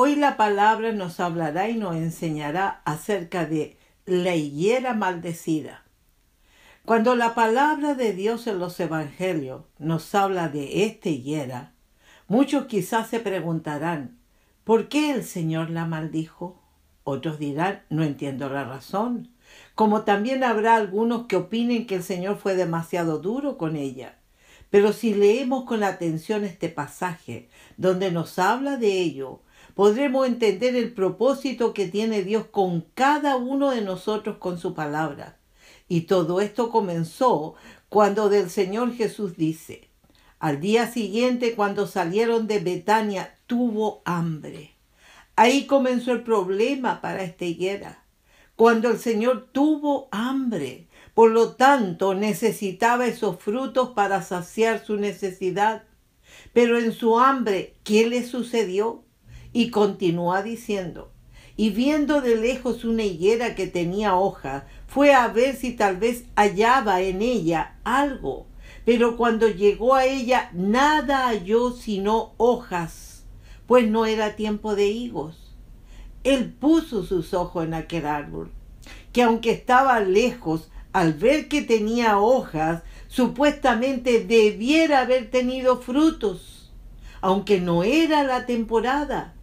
Hoy la palabra nos hablará y nos enseñará acerca de la higuera maldecida. Cuando la palabra de Dios en los evangelios nos habla de esta higuera, muchos quizás se preguntarán, ¿por qué el Señor la maldijo? Otros dirán, no entiendo la razón. Como también habrá algunos que opinen que el Señor fue demasiado duro con ella. Pero si leemos con atención este pasaje, donde nos habla de ello, podremos entender el propósito que tiene Dios con cada uno de nosotros con su palabra. Y todo esto comenzó cuando del Señor Jesús dice, al día siguiente cuando salieron de Betania tuvo hambre. Ahí comenzó el problema para esta higuera. Cuando el Señor tuvo hambre, por lo tanto necesitaba esos frutos para saciar su necesidad. Pero en su hambre, ¿qué le sucedió? Y continúa diciendo, y viendo de lejos una higuera que tenía hoja, fue a ver si tal vez hallaba en ella algo. Pero cuando llegó a ella, nada halló sino hojas, pues no era tiempo de higos. Él puso sus ojos en aquel árbol, que aunque estaba lejos, al ver que tenía hojas, supuestamente debiera haber tenido frutos, aunque no era la temporada.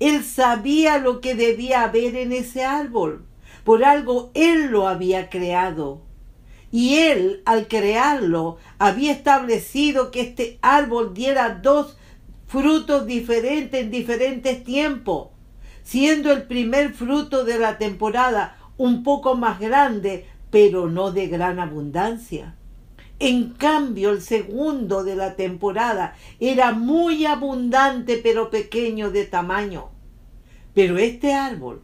Él sabía lo que debía haber en ese árbol. Por algo Él lo había creado. Y Él, al crearlo, había establecido que este árbol diera dos frutos diferentes en diferentes tiempos, siendo el primer fruto de la temporada un poco más grande, pero no de gran abundancia. En cambio, el segundo de la temporada era muy abundante pero pequeño de tamaño. Pero este árbol,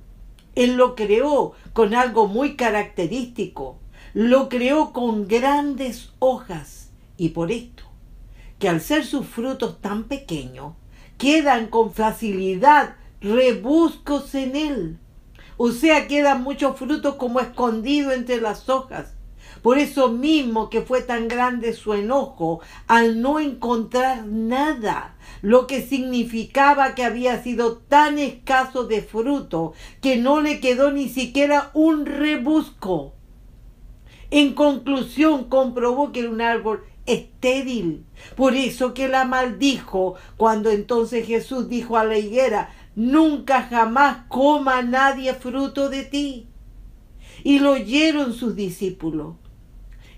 Él lo creó con algo muy característico. Lo creó con grandes hojas. Y por esto, que al ser sus frutos tan pequeños, quedan con facilidad rebuscos en él. O sea, quedan muchos frutos como escondidos entre las hojas por eso mismo que fue tan grande su enojo al no encontrar nada, lo que significaba que había sido tan escaso de fruto que no le quedó ni siquiera un rebusco. En conclusión, comprobó que era un árbol estéril. Por eso que la maldijo cuando entonces Jesús dijo a la higuera, nunca jamás coma nadie fruto de ti. Y lo oyeron sus discípulos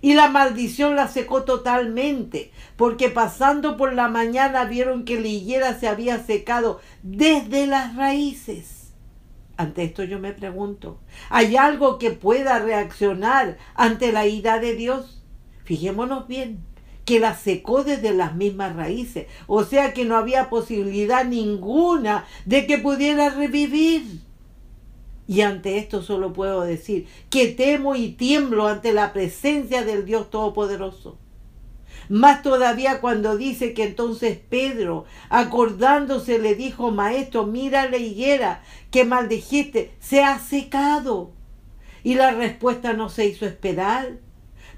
y la maldición la secó totalmente, porque pasando por la mañana vieron que la higuera se había secado desde las raíces. Ante esto yo me pregunto, ¿hay algo que pueda reaccionar ante la ira de Dios? Fijémonos bien, que la secó desde las mismas raíces, o sea que no había posibilidad ninguna de que pudiera revivir. Y ante esto solo puedo decir que temo y tiemblo ante la presencia del Dios Todopoderoso. Más todavía cuando dice que entonces Pedro, acordándose, le dijo, Maestro, mira la higuera que maldijiste, se ha secado. Y la respuesta no se hizo esperar,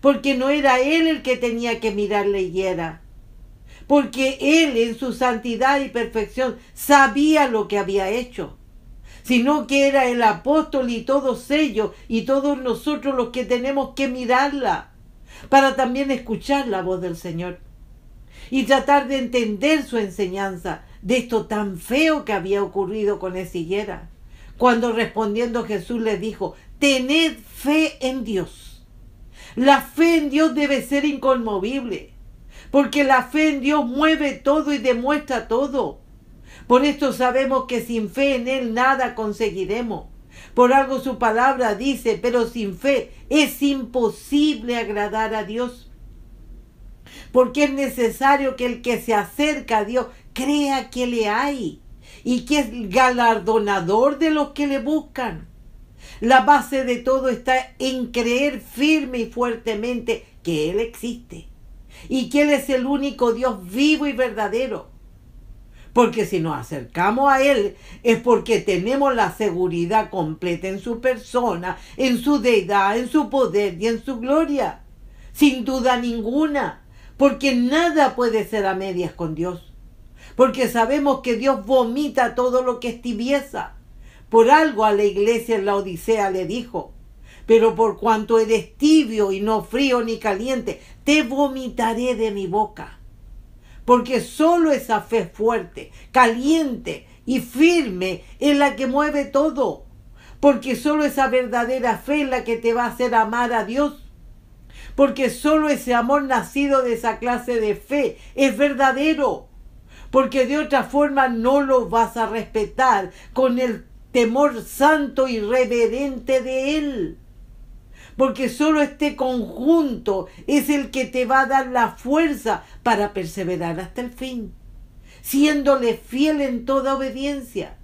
porque no era él el que tenía que mirar la higuera, porque él en su santidad y perfección sabía lo que había hecho, sino que era el apóstol y todos ellos y todos nosotros los que tenemos que mirarla para también escuchar la voz del Señor y tratar de entender su enseñanza de esto tan feo que había ocurrido con esa higuera. Cuando respondiendo Jesús le dijo, tened fe en Dios. La fe en Dios debe ser inconmovible, porque la fe en Dios mueve todo y demuestra todo. Por esto sabemos que sin fe en Él nada conseguiremos. Por algo su palabra dice, pero sin fe es imposible agradar a Dios. Porque es necesario que el que se acerca a Dios crea que le hay y que es galardonador de los que le buscan. La base de todo está en creer firme y fuertemente que Él existe y que Él es el único Dios vivo y verdadero. Porque si nos acercamos a Él es porque tenemos la seguridad completa en su persona, en su deidad, en su poder y en su gloria. Sin duda ninguna. Porque nada puede ser a medias con Dios porque sabemos que Dios vomita todo lo que es tibieza. Por algo a la iglesia en la Odisea le dijo, pero por cuanto eres tibio y no frío ni caliente, te vomitaré de mi boca. Porque solo esa fe fuerte, caliente y firme es la que mueve todo. Porque solo esa verdadera fe es la que te va a hacer amar a Dios. Porque solo ese amor nacido de esa clase de fe es verdadero porque de otra forma no lo vas a respetar con el temor santo y reverente de Él. Porque solo este conjunto es el que te va a dar la fuerza para perseverar hasta el fin, siéndole fiel en toda obediencia.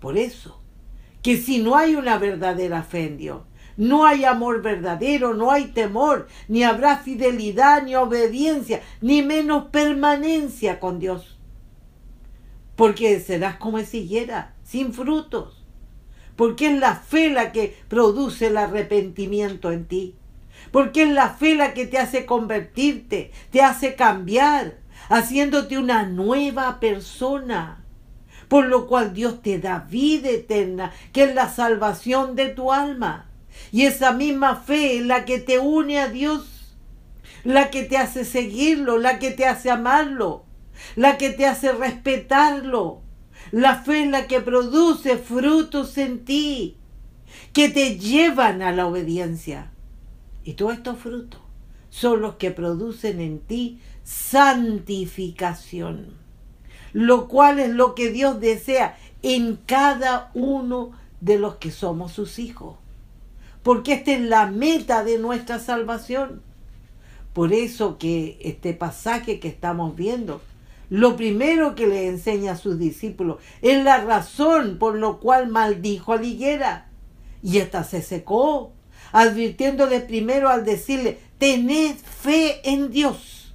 Por eso, que si no hay una verdadera fe en Dios, no hay amor verdadero, no hay temor, ni habrá fidelidad, ni obediencia, ni menos permanencia con Dios porque serás como higuera, sin frutos. Porque es la fe la que produce el arrepentimiento en ti. Porque es la fe la que te hace convertirte, te hace cambiar, haciéndote una nueva persona. Por lo cual Dios te da vida eterna, que es la salvación de tu alma. Y esa misma fe es la que te une a Dios, la que te hace seguirlo, la que te hace amarlo, la que te hace respetarlo. La fe es la que produce frutos en ti, que te llevan a la obediencia. Y todos estos frutos son los que producen en ti santificación, lo cual es lo que Dios desea en cada uno de los que somos sus hijos. Porque esta es la meta de nuestra salvación. Por eso que este pasaje que estamos viendo lo primero que le enseña a sus discípulos es la razón por lo cual maldijo a la higuera. Y ésta se secó, advirtiéndole primero al decirle, tened fe en Dios.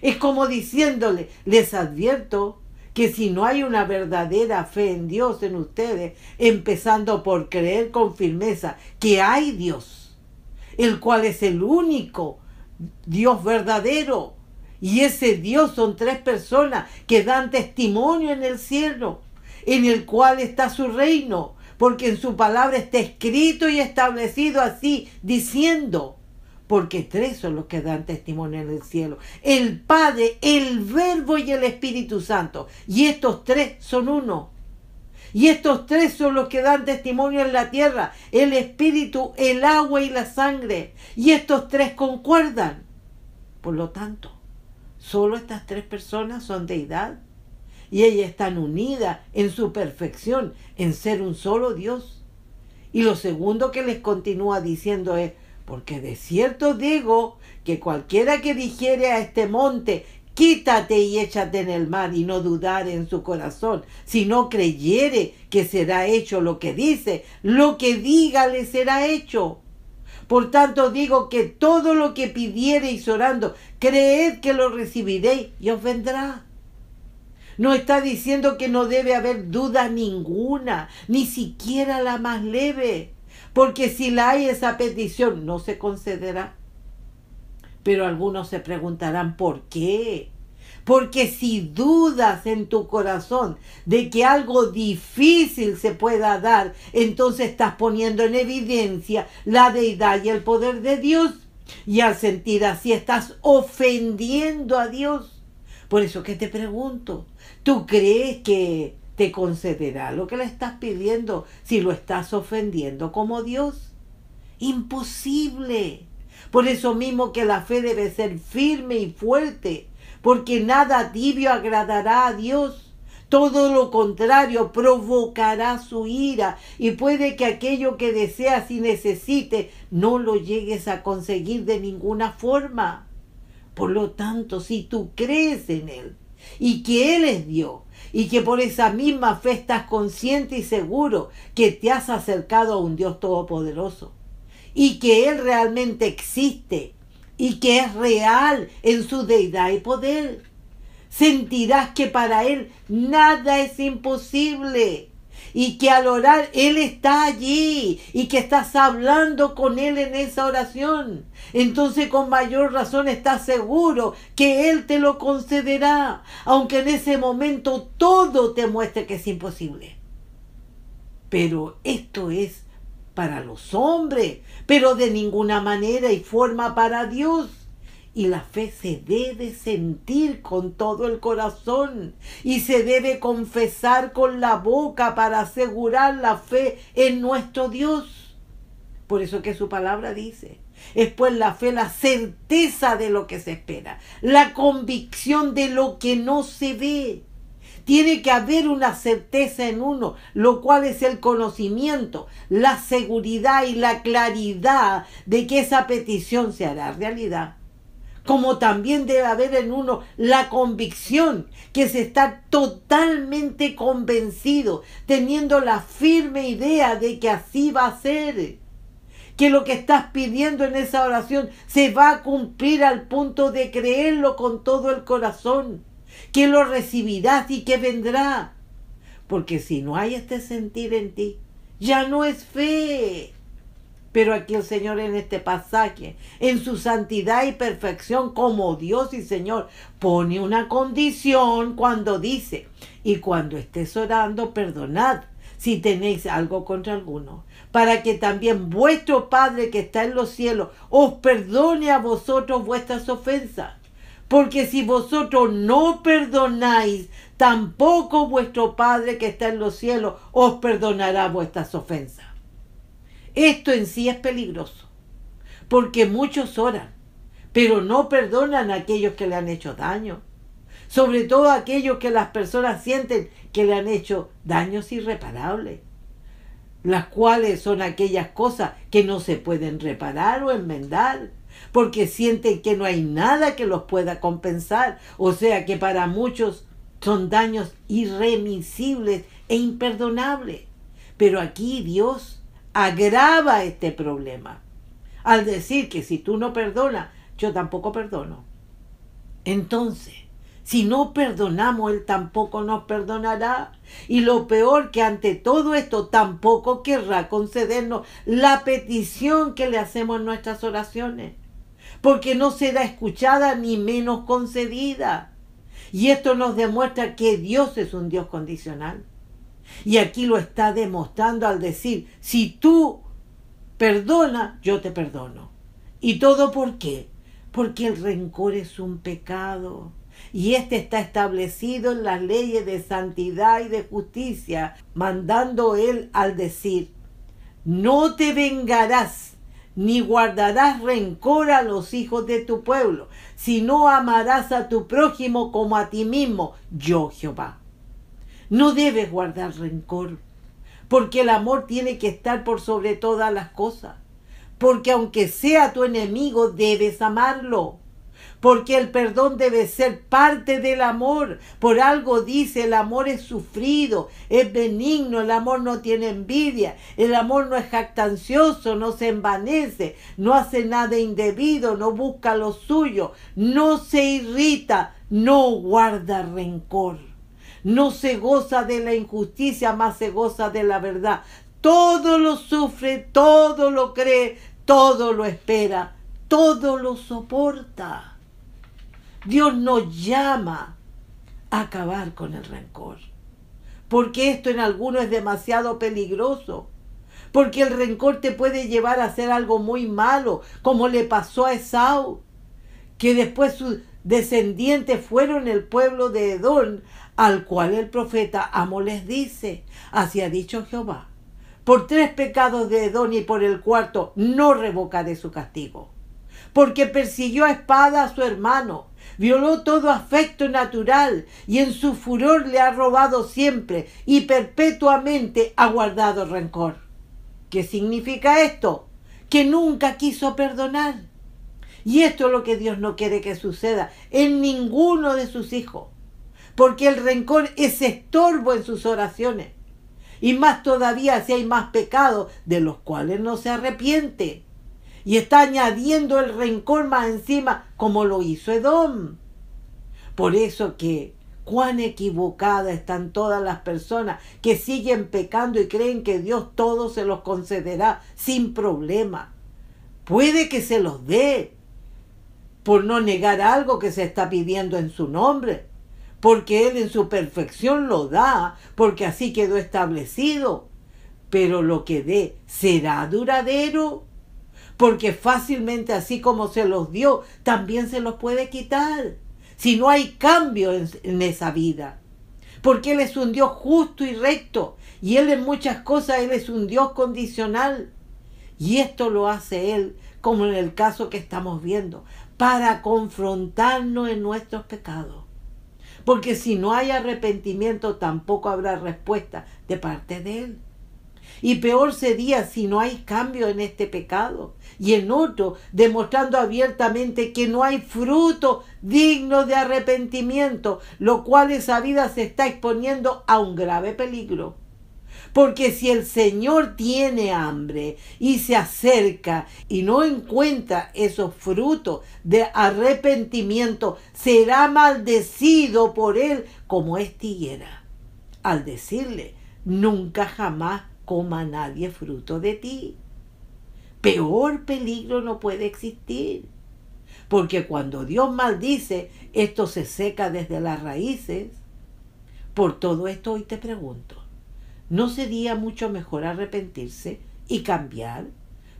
Es como diciéndole, les advierto que si no hay una verdadera fe en Dios en ustedes, empezando por creer con firmeza que hay Dios, el cual es el único Dios verdadero, y ese Dios son tres personas que dan testimonio en el cielo, en el cual está su reino, porque en su palabra está escrito y establecido así, diciendo, porque tres son los que dan testimonio en el cielo, el Padre, el Verbo y el Espíritu Santo, y estos tres son uno. Y estos tres son los que dan testimonio en la tierra, el Espíritu, el agua y la sangre. Y estos tres concuerdan. Por lo tanto, Solo estas tres personas son deidad y ellas están unidas en su perfección, en ser un solo Dios. Y lo segundo que les continúa diciendo es, porque de cierto digo que cualquiera que dijere a este monte, quítate y échate en el mar y no dudar en su corazón, si no creyere que será hecho lo que dice, lo que diga le será hecho. Por tanto digo que todo lo que pidiereis orando, creed que lo recibiréis y os vendrá. No está diciendo que no debe haber duda ninguna, ni siquiera la más leve, porque si la hay esa petición no se concederá. Pero algunos se preguntarán, ¿por qué? Porque si dudas en tu corazón de que algo difícil se pueda dar, entonces estás poniendo en evidencia la deidad y el poder de Dios. Y al sentir así estás ofendiendo a Dios. Por eso que te pregunto, ¿tú crees que te concederá lo que le estás pidiendo si lo estás ofendiendo como Dios? Imposible. Por eso mismo que la fe debe ser firme y fuerte, porque nada tibio agradará a Dios. Todo lo contrario provocará su ira y puede que aquello que deseas y necesite no lo llegues a conseguir de ninguna forma. Por lo tanto, si tú crees en Él y que Él es Dios y que por esa misma fe estás consciente y seguro que te has acercado a un Dios todopoderoso y que Él realmente existe y que es real en su deidad y poder, sentirás que para Él nada es imposible y que al orar Él está allí y que estás hablando con Él en esa oración. Entonces con mayor razón estás seguro que Él te lo concederá, aunque en ese momento todo te muestre que es imposible. Pero esto es para los hombres, pero de ninguna manera y forma para Dios. Y la fe se debe sentir con todo el corazón y se debe confesar con la boca para asegurar la fe en nuestro Dios. Por eso que su palabra dice, es pues la fe la certeza de lo que se espera, la convicción de lo que no se ve. Tiene que haber una certeza en uno, lo cual es el conocimiento, la seguridad y la claridad de que esa petición se hará realidad como también debe haber en uno la convicción que se está totalmente convencido, teniendo la firme idea de que así va a ser. Que lo que estás pidiendo en esa oración se va a cumplir al punto de creerlo con todo el corazón. Que lo recibirás y que vendrá. Porque si no hay este sentir en ti, ya no es fe. Pero aquí el Señor en este pasaje, en su santidad y perfección como Dios y Señor, pone una condición cuando dice, y cuando estés orando, perdonad si tenéis algo contra alguno, para que también vuestro Padre que está en los cielos os perdone a vosotros vuestras ofensas. Porque si vosotros no perdonáis, tampoco vuestro Padre que está en los cielos os perdonará vuestras ofensas. Esto en sí es peligroso, porque muchos oran, pero no perdonan a aquellos que le han hecho daño, sobre todo a aquellos que las personas sienten que le han hecho daños irreparables, las cuales son aquellas cosas que no se pueden reparar o enmendar, porque sienten que no hay nada que los pueda compensar, o sea que para muchos son daños irremisibles e imperdonables. Pero aquí Dios agrava este problema al decir que si tú no perdonas, yo tampoco perdono. Entonces, si no perdonamos, Él tampoco nos perdonará. Y lo peor que ante todo esto tampoco querrá concedernos la petición que le hacemos en nuestras oraciones. Porque no será escuchada ni menos concedida. Y esto nos demuestra que Dios es un Dios condicional. Y aquí lo está demostrando al decir, si tú perdona, yo te perdono. ¿Y todo por qué? Porque el rencor es un pecado. Y este está establecido en las leyes de santidad y de justicia, mandando él al decir, no te vengarás ni guardarás rencor a los hijos de tu pueblo, sino amarás a tu prójimo como a ti mismo, yo Jehová. No debes guardar rencor, porque el amor tiene que estar por sobre todas las cosas. Porque aunque sea tu enemigo, debes amarlo. Porque el perdón debe ser parte del amor. Por algo dice, el amor es sufrido, es benigno, el amor no tiene envidia, el amor no es jactancioso, no se envanece, no hace nada indebido, no busca lo suyo, no se irrita, no guarda rencor no se goza de la injusticia, más se goza de la verdad. todo lo sufre, todo lo cree, todo lo espera, todo lo soporta. Dios nos llama a acabar con el rencor. Porque esto en algunos es demasiado peligroso. Porque el rencor te puede llevar a hacer algo muy malo, como le pasó a Esaú, que después sus descendientes fueron el pueblo de Edom, al cual el profeta Amo les dice, así ha dicho Jehová, por tres pecados de Edom y por el cuarto no revocaré su castigo. Porque persiguió a espada a su hermano, violó todo afecto natural y en su furor le ha robado siempre y perpetuamente ha guardado rencor. ¿Qué significa esto? Que nunca quiso perdonar. Y esto es lo que Dios no quiere que suceda en ninguno de sus hijos. Porque el rencor es estorbo en sus oraciones y más todavía si hay más pecados de los cuales no se arrepiente. Y está añadiendo el rencor más encima como lo hizo Edom. Por eso que cuán equivocadas están todas las personas que siguen pecando y creen que Dios todo se los concederá sin problema. Puede que se los dé por no negar algo que se está pidiendo en su nombre porque Él en su perfección lo da, porque así quedó establecido. Pero lo que dé será duradero, porque fácilmente así como se los dio, también se los puede quitar, si no hay cambio en, esa vida. Porque Él es un Dios justo y recto, y Él en muchas cosas, Él es un Dios condicional. Y esto lo hace Él, como en el caso que estamos viendo, para confrontarnos en nuestros pecados porque si no hay arrepentimiento tampoco habrá respuesta de parte de Él. Y peor sería si no hay cambio en este pecado y en otro, demostrando abiertamente que no hay fruto digno de arrepentimiento, lo cual esa vida se está exponiendo a un grave peligro. Porque si el Señor tiene hambre y se acerca y no encuentra esos frutos de arrepentimiento, será maldecido por él como estiguera. Al decirle, nunca jamás coma nadie fruto de ti. Peor peligro no puede existir. Porque cuando Dios maldice, esto se seca desde las raíces. Por todo esto hoy te pregunto, ¿no sería mucho mejor arrepentirse y cambiar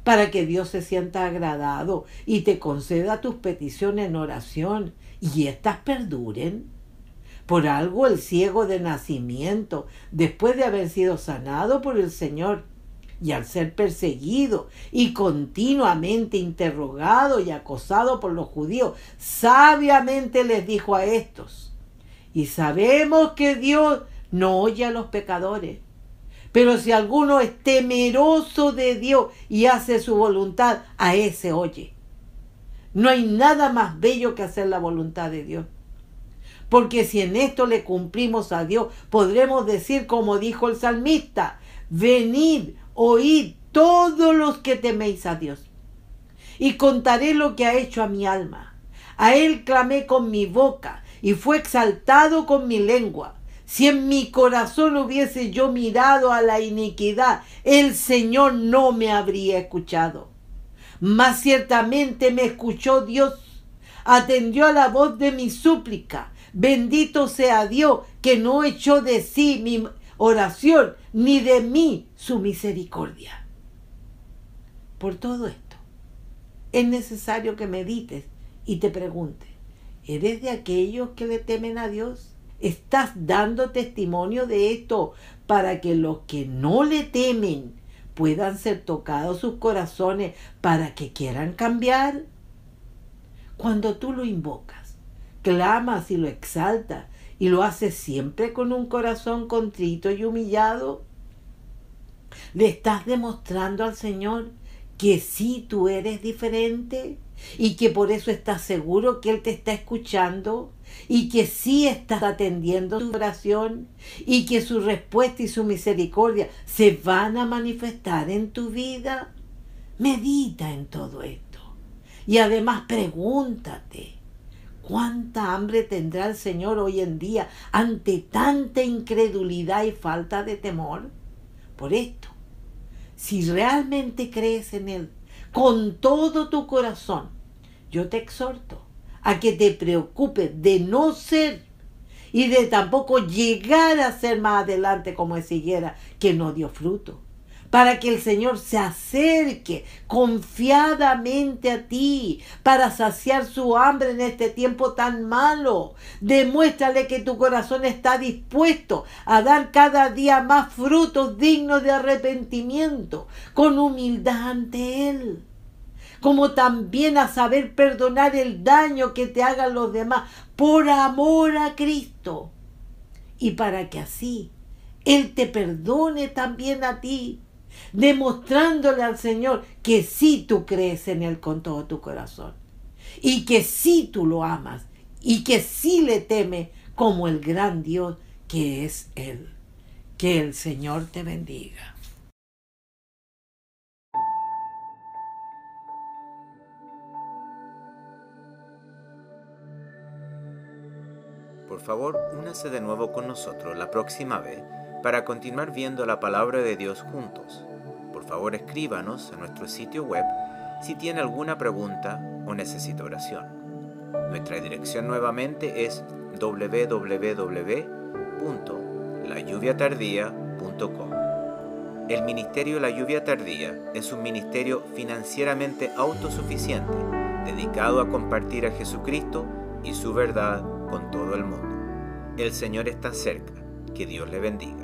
para que Dios se sienta agradado y te conceda tus peticiones en oración y éstas perduren? Por algo el ciego de nacimiento, después de haber sido sanado por el Señor, y al ser perseguido y continuamente interrogado y acosado por los judíos, sabiamente les dijo a estos, y sabemos que Dios no oye a los pecadores, pero si alguno es temeroso de Dios y hace su voluntad, a ese oye. No hay nada más bello que hacer la voluntad de Dios. Porque si en esto le cumplimos a Dios, podremos decir como dijo el salmista, venid, oíd todos los que teméis a Dios. Y contaré lo que ha hecho a mi alma. A él clamé con mi boca y fue exaltado con mi lengua. Si en mi corazón hubiese yo mirado a la iniquidad, el Señor no me habría escuchado. Mas ciertamente me escuchó Dios, atendió a la voz de mi súplica. Bendito sea Dios que no echó de sí mi oración, ni de mí su misericordia. Por todo esto, es necesario que medites y te preguntes, ¿eres de aquellos que le temen a Dios? Estás dando testimonio de esto para que los que no le temen puedan ser tocados sus corazones para que quieran cambiar. Cuando tú lo invocas, clamas y lo exaltas y lo haces siempre con un corazón contrito y humillado, le estás demostrando al Señor que sí tú eres diferente y que por eso estás seguro que Él te está escuchando y que sí estás atendiendo tu oración y que su respuesta y su misericordia se van a manifestar en tu vida. Medita en todo esto y además pregúntate. ¿Cuánta hambre tendrá el Señor hoy en día ante tanta incredulidad y falta de temor? Por esto, si realmente crees en Él con todo tu corazón, yo te exhorto a que te preocupes de no ser y de tampoco llegar a ser más adelante como es higuera que no dio fruto para que el Señor se acerque confiadamente a ti, para saciar su hambre en este tiempo tan malo. Demuéstrale que tu corazón está dispuesto a dar cada día más frutos dignos de arrepentimiento, con humildad ante Él como también a saber perdonar el daño que te hagan los demás por amor a Cristo. Y para que así Él te perdone también a ti demostrándole al Señor que sí tú crees en Él con todo tu corazón y que sí tú lo amas y que sí le teme como el gran Dios que es Él. Que el Señor te bendiga. Por favor, únase de nuevo con nosotros la próxima vez para continuar viendo la palabra de Dios juntos. Por favor escríbanos en nuestro sitio web si tiene alguna pregunta o necesita oración. Nuestra dirección nuevamente es www.layuviatardía.com. El Ministerio La Lluvia Tardía es un ministerio financieramente autosuficiente, dedicado a compartir a Jesucristo y su verdad con todo el mundo. El Señor está cerca. Que Dios le bendiga.